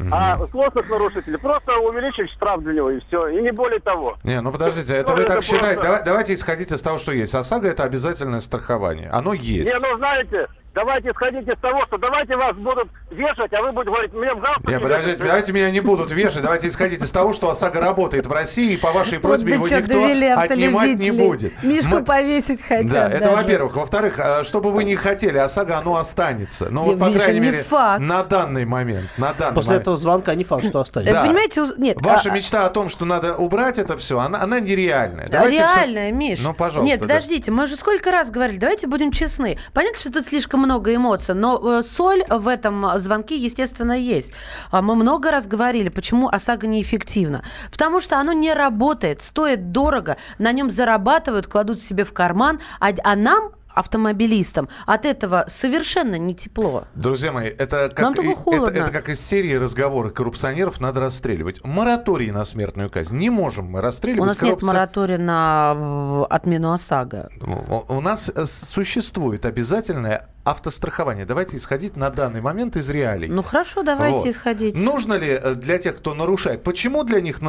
S11: Угу. А злостных нарушителей просто увеличить штраф для него и все. И не более того.
S2: Не, ну подождите, это вы так считаете. Просто... давайте исходить из того, что есть. ОСАГО это обязательное страхование. Оно есть.
S11: Не, ну знаете, давайте исходить из того, что давайте вас будут вешать, а вы будете говорить, мне в галстуке...
S2: Нет, подождите, вешать. давайте меня не будут вешать, давайте исходить из того, что ОСАГО работает в России, и по вашей просьбе его никто отнимать не будет.
S4: Мишку Мы... повесить хотят
S2: Да, это во-первых. Во-вторых, а, что бы вы ни хотели, ОСАГО, оно останется. Ну, вот, по крайней мере,
S4: факт.
S2: на данный момент. На данный
S3: После
S2: момент.
S3: этого звонка не факт, что останется.
S4: Да. Понимаете, нет.
S2: Ваша а... мечта о том, что надо убрать это все, она, она нереальная.
S4: Давайте Реальная, все... Миш.
S2: Ну, пожалуйста.
S4: Нет, подождите, да. мы же сколько раз говорили, давайте будем честны. Понятно, что тут слишком много эмоций, но э, соль в этом звонке, естественно, есть. А мы много раз говорили, почему ОСАГО неэффективно. Потому что оно не работает, стоит дорого, на нем зарабатывают, кладут себе в карман, а, а нам автомобилистам. От этого совершенно не тепло.
S2: Друзья мои, это как, и, это, это как из серии разговоров коррупционеров надо расстреливать. Мораторий на смертную казнь. Не можем мы расстреливать. У
S4: нас коррупци... нет моратория на отмену ОСАГО.
S2: У, у нас э, существует обязательное автострахование. Давайте исходить на данный момент из реалий.
S4: Ну хорошо, давайте вот. исходить.
S2: Нужно ли э, для тех, кто нарушает, почему для них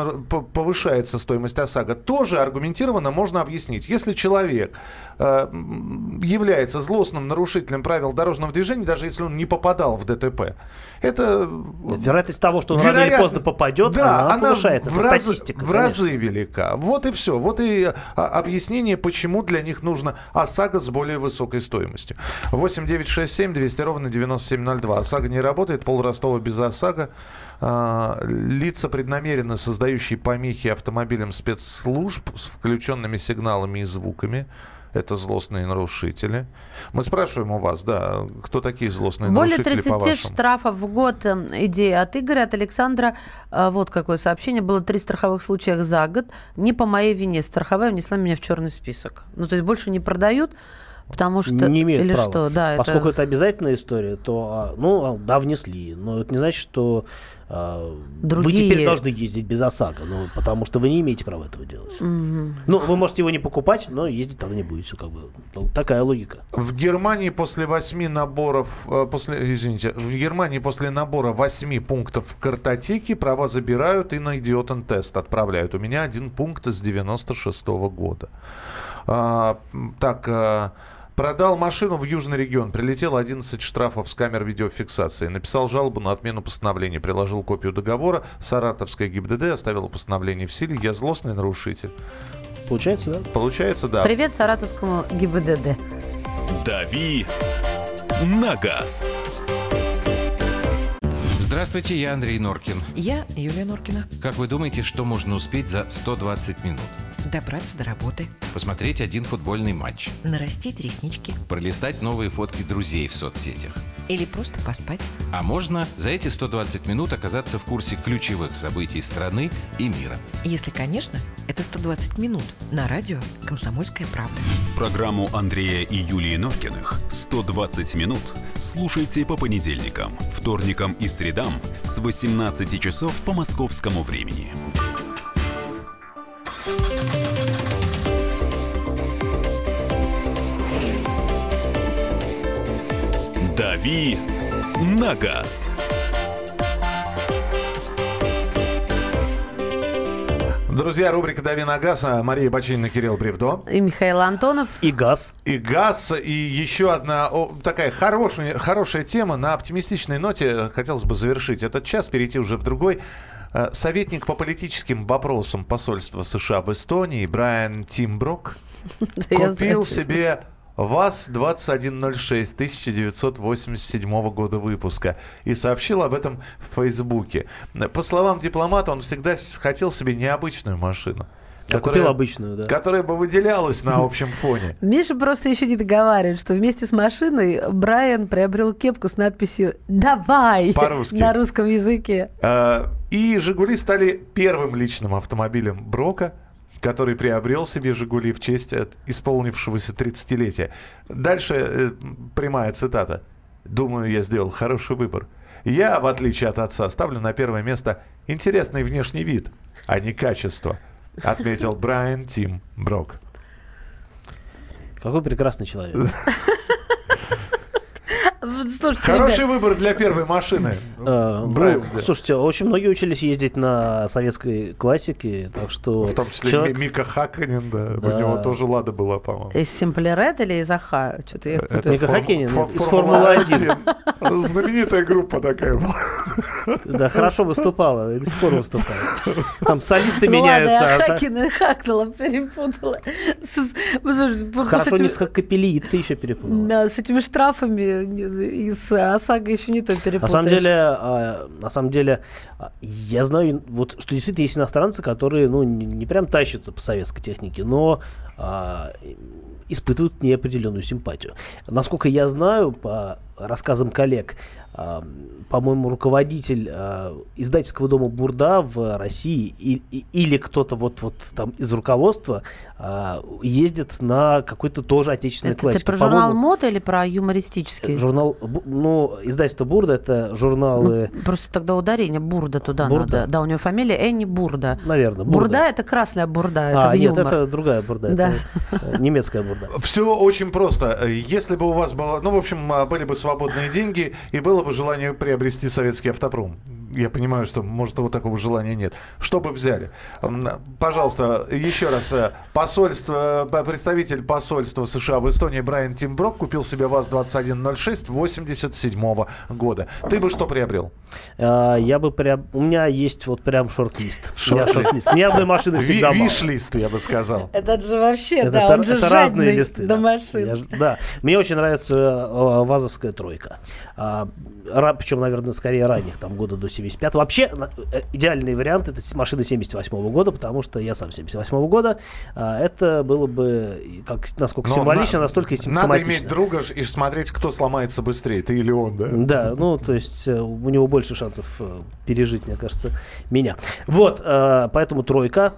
S2: повышается стоимость ОСАГО, тоже аргументированно можно объяснить. Если человек э, является злостным нарушителем правил дорожного движения, даже если он не попадал в ДТП, это...
S3: Вероятность того, что он вероятно, рано или поздно попадет,
S2: да,
S3: она, она повышается.
S2: В, раз, статистика, в разы велика. Вот и все. Вот и а, объяснение, почему для них нужно ОСАГО с более высокой стоимостью. 8 9 6 7 200 ровно 9702. ОСАГО не работает, пол Ростова без ОСАГО. А, лица, преднамеренно создающие помехи автомобилям спецслужб с включенными сигналами и звуками – это злостные нарушители. Мы спрашиваем у вас, да, кто такие злостные
S4: Более
S2: нарушители,
S4: Более 30 штрафов в год эм, идея от Игоря, от Александра. Э, вот какое сообщение. Было три страховых случая за год. Не по моей вине. Страховая внесла меня в черный список. Ну, то есть больше не продают. Потому что...
S3: Не имеют
S4: Или
S3: права.
S4: что, да.
S3: Поскольку это... это обязательная история, то, а, ну, а, да, внесли. Но это не значит, что а, Другие... Вы теперь должны ездить без ОСАГО, ну, потому что вы не имеете права этого делать. Угу. Ну, вы можете его не покупать, но ездить тогда не будете. Как бы. Такая логика.
S2: В Германии после восьми наборов, э, после, извините, в Германии после набора восьми пунктов в картотеке права забирают и на идиотен тест отправляют. У меня один пункт с 96 -го года. А, так, Продал машину в Южный регион. Прилетело 11 штрафов с камер видеофиксации. Написал жалобу на отмену постановления. Приложил копию договора. Саратовская ГИБДД оставила постановление в силе. Я злостный нарушитель.
S3: Получается, да?
S2: Получается, да.
S4: Привет саратовскому ГИБДД.
S1: «Дави на газ».
S12: Здравствуйте, я Андрей Норкин.
S13: Я Юлия Норкина.
S12: Как вы думаете, что можно успеть за 120 минут?
S13: Добраться до работы.
S12: Посмотреть один футбольный матч.
S13: Нарастить реснички.
S12: Пролистать новые фотки друзей в соцсетях.
S13: Или просто поспать.
S12: А можно за эти 120 минут оказаться в курсе ключевых событий страны и мира.
S13: Если, конечно, это 120 минут на радио «Комсомольская правда».
S1: Программу Андрея и Юлии Норкиных «120 минут» слушайте по понедельникам, вторникам и средам с 18 часов по московскому времени. «Дави на газ».
S2: Друзья, рубрика «Дави на газ». А, Мария Бочинина, Кирилл Бревдо.
S4: И Михаил Антонов.
S3: И газ.
S2: И газ. И еще одна о, такая хорошая, хорошая тема. На оптимистичной ноте хотелось бы завершить этот час, перейти уже в другой. Э, Советник по политическим вопросам посольства США в Эстонии Брайан Тимброк купил себе ВАЗ-2106 1987 года выпуска и сообщил об этом в Фейсбуке. По словам дипломата, он всегда хотел себе необычную машину.
S3: Я купил обычную, да.
S2: Которая бы выделялась на общем фоне.
S4: Миша просто еще не договаривает, что вместе с машиной Брайан приобрел кепку с надписью «Давай»
S2: По-русски.
S4: на русском языке.
S2: Э, И «Жигули» стали первым личным автомобилем Брока, который приобрел себе «Жигули» в честь от исполнившегося 30-летия. Дальше э, прямая цитата. «Думаю, я сделал хороший выбор. Я, в отличие от отца, ставлю на первое место интересный внешний вид, а не качество», отметил Брайан Тим Брок.
S3: Какой прекрасный человек.
S4: Слушайте,
S2: Хороший
S4: ребят,
S2: выбор для первой машины.
S3: Э, ну,
S2: сделал.
S3: слушайте, очень многие учились ездить на советской классике, так что...
S2: В том числе
S3: человек-
S2: Мика Хаканин, да,
S3: Да.
S2: у него тоже «Лада» была, по-моему.
S4: из Симплерет или из Аха? Что-то я
S2: Это.
S3: Мика
S2: форм-
S3: Хакенин
S2: фо-
S3: из «Формулы-1».
S2: Знаменитая группа такая была.
S3: Да, хорошо выступала, и до сих пор выступала. Там солисты
S4: Ну ладно,
S3: меняются.
S4: я
S3: а так-
S4: Хакина хакнула, перепутала. С- с- с
S3: Хорошо
S4: этим-
S3: не с Капели, ты еще перепутала.
S4: Да, с этими штрафами из ОСАГО еще не то перепутаешь.
S3: На самом деле, а, на самом деле, а, я знаю, вот, что действительно есть иностранцы, которые, ну, не, не прям тащатся по советской технике, но испытывают неопределенную симпатию. Насколько я знаю, по рассказам коллег, а, по-моему, руководитель а, издательского дома Бурда в России или кто-то вот, вот там из руководства ездит на какой-то тоже отечественной
S4: Это ты
S3: классике.
S4: про журнал «Мода» или про юмористический?
S3: Журнал, Бу- ну, издательство Бурда это журналы,
S4: Ну, просто тогда ударение Бурда туда
S3: Бурда?
S4: надо. Да, у него фамилия Энни Бурда.
S3: наверное,
S4: Бурда, это красная бурда, это
S3: а,
S4: в
S3: нет,
S4: юмор.
S3: это другая бурда,
S4: Да.
S3: это э, немецкая бурда.
S2: Все очень просто. Если бы у вас было, ну, в общем, а, были бы свободные деньги и было бы желание приобрести советский автопром. Я понимаю, что, может, вот такого желания нет. Что бы взяли? Пожалуйста, еще раз. э, Посольство, э, представитель посольства США в Эстонии Брайан Тимброк купил себе ВАЗ-2106 87 года. Ты бы что приобрел?
S3: А, Я бы прям, у меня есть вот прям шорт-лист. У меня
S2: Шорт-лист.
S3: Ни одной машины всегда мало.
S2: Виш-лист, я бы сказал.
S4: Это же вообще, да,
S3: это-
S4: он же
S3: разные листы.
S4: до
S3: да.
S4: машин.
S3: Да, мне очень нравится э, ВАЗовская тройка. А, причем, наверное, скорее ранних, там года до 75 Вообще, э, идеальный вариант это машина 78 года, потому что я сам 78 года. А, это было бы, как, насколько
S2: Но
S3: символично,
S2: на-
S3: настолько и
S2: Надо
S3: симптоматично.
S2: иметь друга и смотреть, кто сломается быстрее, ты или он, да?
S3: Да, ну, то есть э, у него больше шансов э, пережить, мне кажется, меня. Вот, поэтому тройка.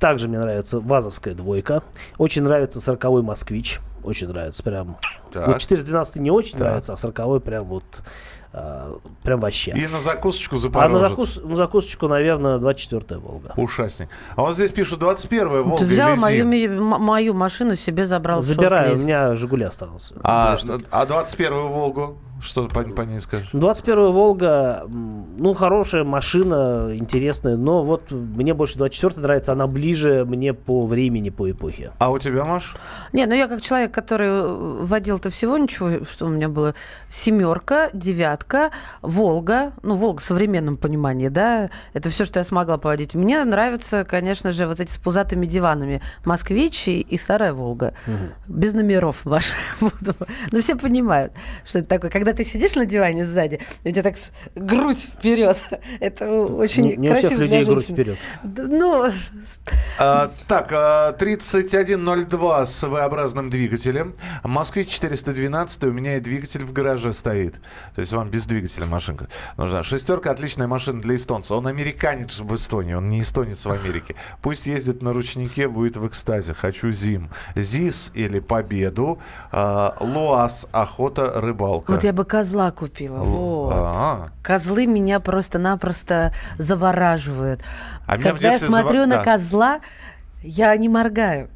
S3: Также мне нравится ВАЗовская двойка. Очень нравится 40-й москвич. Очень нравится прям.
S2: Так.
S3: Вот 412 не очень
S2: Так.
S3: нравится, а 40 прям вот А, прям вообще.
S2: И на закусочку
S3: А на,
S2: Запорожец.
S3: закус, на закусочку, наверное, 24-я Волга.
S2: Ушастник. А вот здесь пишут 21-я Волга
S4: Ты взял мою, мою машину себе забрал.
S3: Забираю, у меня Жигули остался.
S2: А, а 21-ю Волгу? Что по, по ней скажешь?
S3: 21 Волга, ну, хорошая машина, интересная, но вот мне больше 24 нравится, она ближе мне по времени, по эпохе.
S2: А у тебя, Маш?
S4: Не, ну я как человек, который водил-то всего ничего, что у меня было семерка, девятка, Волга, ну Волга в современном понимании, да, это все, что я смогла поводить. Мне нравятся, конечно же, вот эти с пузатыми диванами, Москвич и, и Старая Волга, без номеров ваших. Ну все понимают, что это такое. Когда ты сидишь на диване сзади, у тебя так грудь вперед, это очень
S3: Не- не у всех
S4: красиво
S3: людей
S4: для
S3: грудь вперед.
S4: Ну,
S2: А, так, а, 3102 с V-образным двигателем. Москвич 412, у меня и двигатель в гараже стоит. То есть вам без двигателя машинка нужна. Шестерка отличная машина для эстонца. Он американец в Эстонии, он не эстонец в Америке. Пусть ездит на ручнике, будет в экстазе. Хочу зим. ЗИС или Победу. А, Луаз, охота, рыбалка.
S4: вот я бы козла купила. Вот.
S2: А,
S4: Козлы меня просто-напросто завораживают.
S2: А
S4: Когда я смотрю
S2: зава-
S4: на
S2: да.
S4: козла, я не моргаю.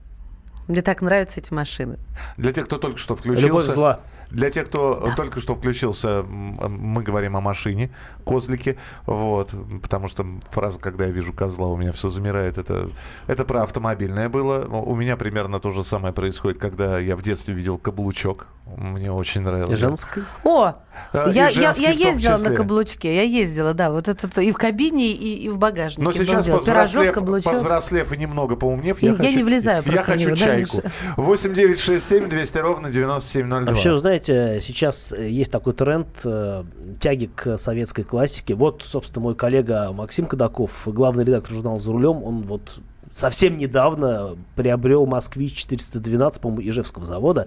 S4: Мне так нравятся эти машины.
S2: Для тех, кто только что включился.
S3: Любовь зла.
S2: Для тех, кто только что включился, м, мы говорим о машине, козлике, вот, потому что фраза, когда я вижу козла, у меня все замирает, это, это про автомобильное было. У меня примерно то же самое происходит, когда я в детстве видел каблучок, мне очень нравилось.
S3: Женский?
S4: О,
S2: А,
S4: я, я, я ездила
S2: числе.
S4: на каблучке. Я ездила, да. Вот это то и в кабине, и, и в багажнике.
S2: Но сейчас.
S4: Пирожок,
S2: повзрослев,
S4: каблучок.
S2: повзрослев и немного поумнев,
S4: И
S2: я
S4: я
S2: хочу,
S4: не влезаю
S2: я хочу
S4: него, да,
S2: чайку.
S4: Миша?
S2: 8 9 6 7 200 ровно 9702.
S3: Вообще, вы знаете, сейчас э, есть такой тренд э, тяги к советской классике. Вот, собственно, мой коллега Максим Кадаков, главный редактор журнала «За рулем», он вот совсем недавно приобрел «Москвич 412», по-моему, Ижевского завода.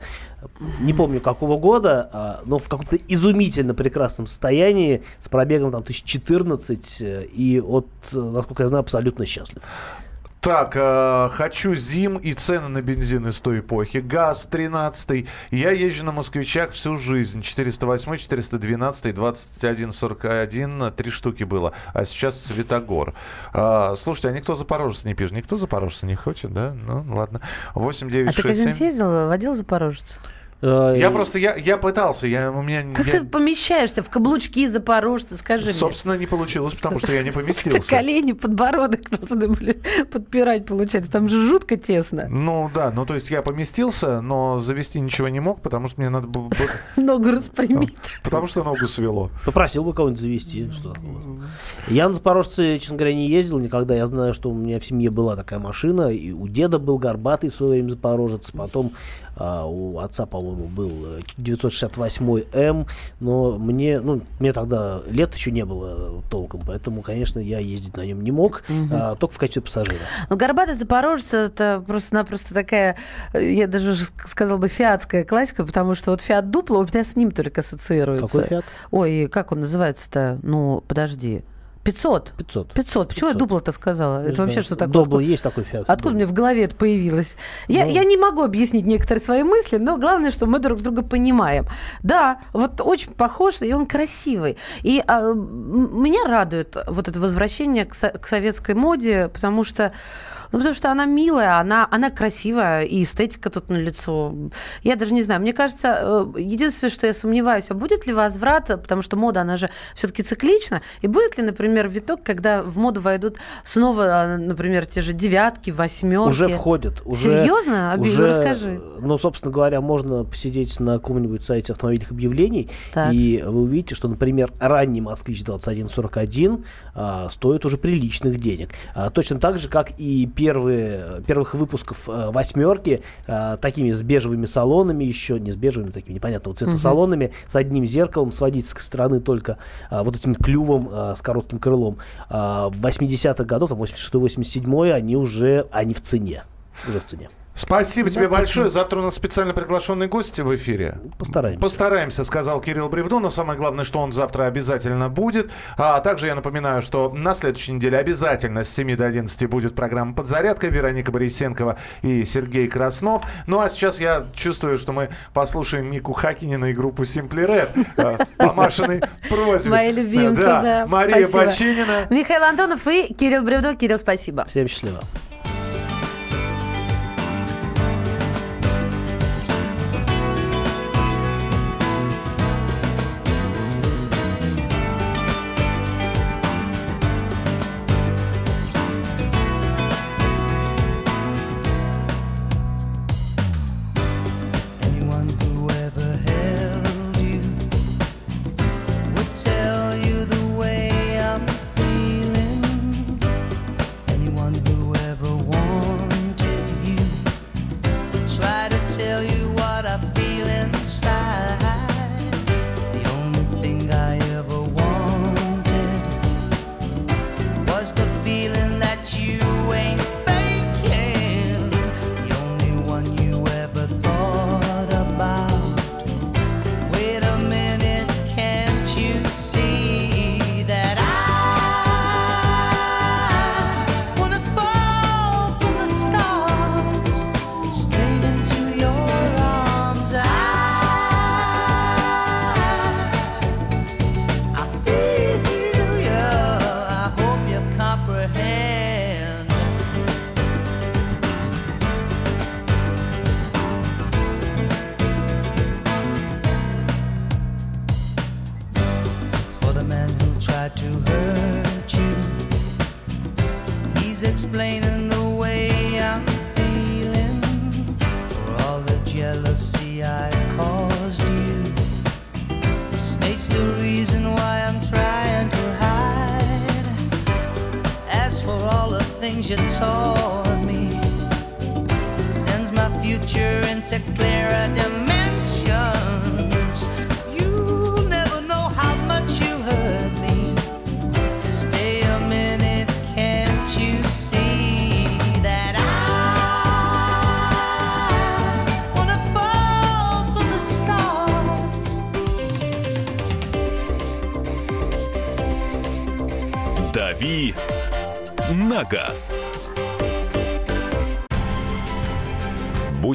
S3: Не помню, какого года, а, но в каком-то изумительно прекрасном состоянии, с пробегом там 1014, э, и вот, э, насколько я знаю, абсолютно счастлив.
S2: Так, э, хочу зим и цены на бензин из той эпохи. ГАЗ 13. Я езжу на москвичах всю жизнь. 408, 412, 2141. Три штуки было. А сейчас Светогор. Э, слушайте, а никто Запорожец не пишет? Никто Запорожца не хочет, да? Ну, ладно. 8 9
S4: А ты
S2: 6
S4: когда-нибудь
S2: 7.
S4: ездил, водил Запорожец?
S2: Я просто, я, я пытался, я, у меня...
S4: Как
S2: я-
S4: ты помещаешься в каблучки Запорожца, скажи мне?
S2: Собственно, не получилось, потому что я не поместился.
S4: колени, подбородок должны были подпирать, получается. Там же жутко тесно.
S2: Ну да, ну то есть я поместился, но завести ничего не мог, потому что мне надо было... бы-
S4: Ногу распрямить.
S2: Потому что ногу свело.
S3: Попросил бы кого-нибудь завести. Что? Я на Запорожце, честно говоря, не ездил никогда. Я знаю, что у меня в семье была такая машина. И у деда был горбатый в свое время Запорожец. Потом а, у отца, по-моему, был э, 968М. Но мне, ну, мне тогда лет еще не было толком. Поэтому, конечно, я ездить на нем не мог.
S4: Мгм.
S3: а, только в качестве пассажира.
S4: Ну, горбатый Запорожец это просто-напросто такая, э, я даже ж сказала бы, фиатская классика, потому что вот Фиат Дупло у меня с ним только ассоциируется.
S3: Какой «Фиат»?
S4: Ой, как он называется-то? Ну, подожди. 500.
S3: 500.
S4: 500. Почему я
S3: 500.
S4: дупло-то сказала?
S3: Не
S4: Это
S3: знаю.
S4: вообще что такое?
S3: Добл
S4: Откуда-
S3: есть такой фиат.
S4: Откуда мне в голове это появилось? Я,
S3: Ну.
S4: я не могу объяснить некоторые свои мысли, но главное, что мы друг друга понимаем. Да, вот очень похож, и он красивый. И а, меня радует вот это возвращение к, со- к советской моде, потому что ну, потому что она милая, она, она красивая, и эстетика тут на лицо. Я даже не знаю. Мне кажется, э, единственное, что я сомневаюсь, а будет ли возврат, потому что мода, она же все-таки циклична, и будет ли, например, виток, когда в моду войдут снова, а, например, те же девятки, восьмерки?
S3: Уже входят. Уже,
S4: Серьезно? Аби,
S3: уже,
S4: расскажи.
S3: Ну, собственно говоря, можно посидеть на каком-нибудь сайте автомобильных объявлений,
S4: Так.
S3: и вы увидите, что, например, ранний «Москвич 2141» а, стоит уже приличных денег. А, точно так же, как и первые, первых выпусков а, «восьмерки», а, такими с бежевыми салонами еще, не с бежевыми, такими непонятного цвета
S14: Мгм.
S3: салонами, с одним зеркалом, с водительской стороны только а, вот этим клювом а, с коротким крылом. А, в 80-х годах, там 86-87 они уже, они в цене. Уже в цене.
S2: Спасибо тебе
S15: Да,
S2: большое. Завтра у нас специально приглашенный гость в эфире.
S15: Постараемся.
S2: Постараемся, сказал Кирилл Бревду, но самое главное, что он завтра обязательно будет. А также я напоминаю, что на следующей неделе обязательно с 7 до 11 будет программа «Подзарядка». Вероника Борисенкова и Сергей Краснов. Ну а сейчас я чувствую, что мы послушаем Нику Хакинина и группу Simply Red э, по Машиной просьбе.
S4: Мои любимцы, да.
S2: Мария. Бочинина.
S4: Михаил Антонов и Кирилл Бревдо. Кирилл, спасибо.
S15: Всем счастливо.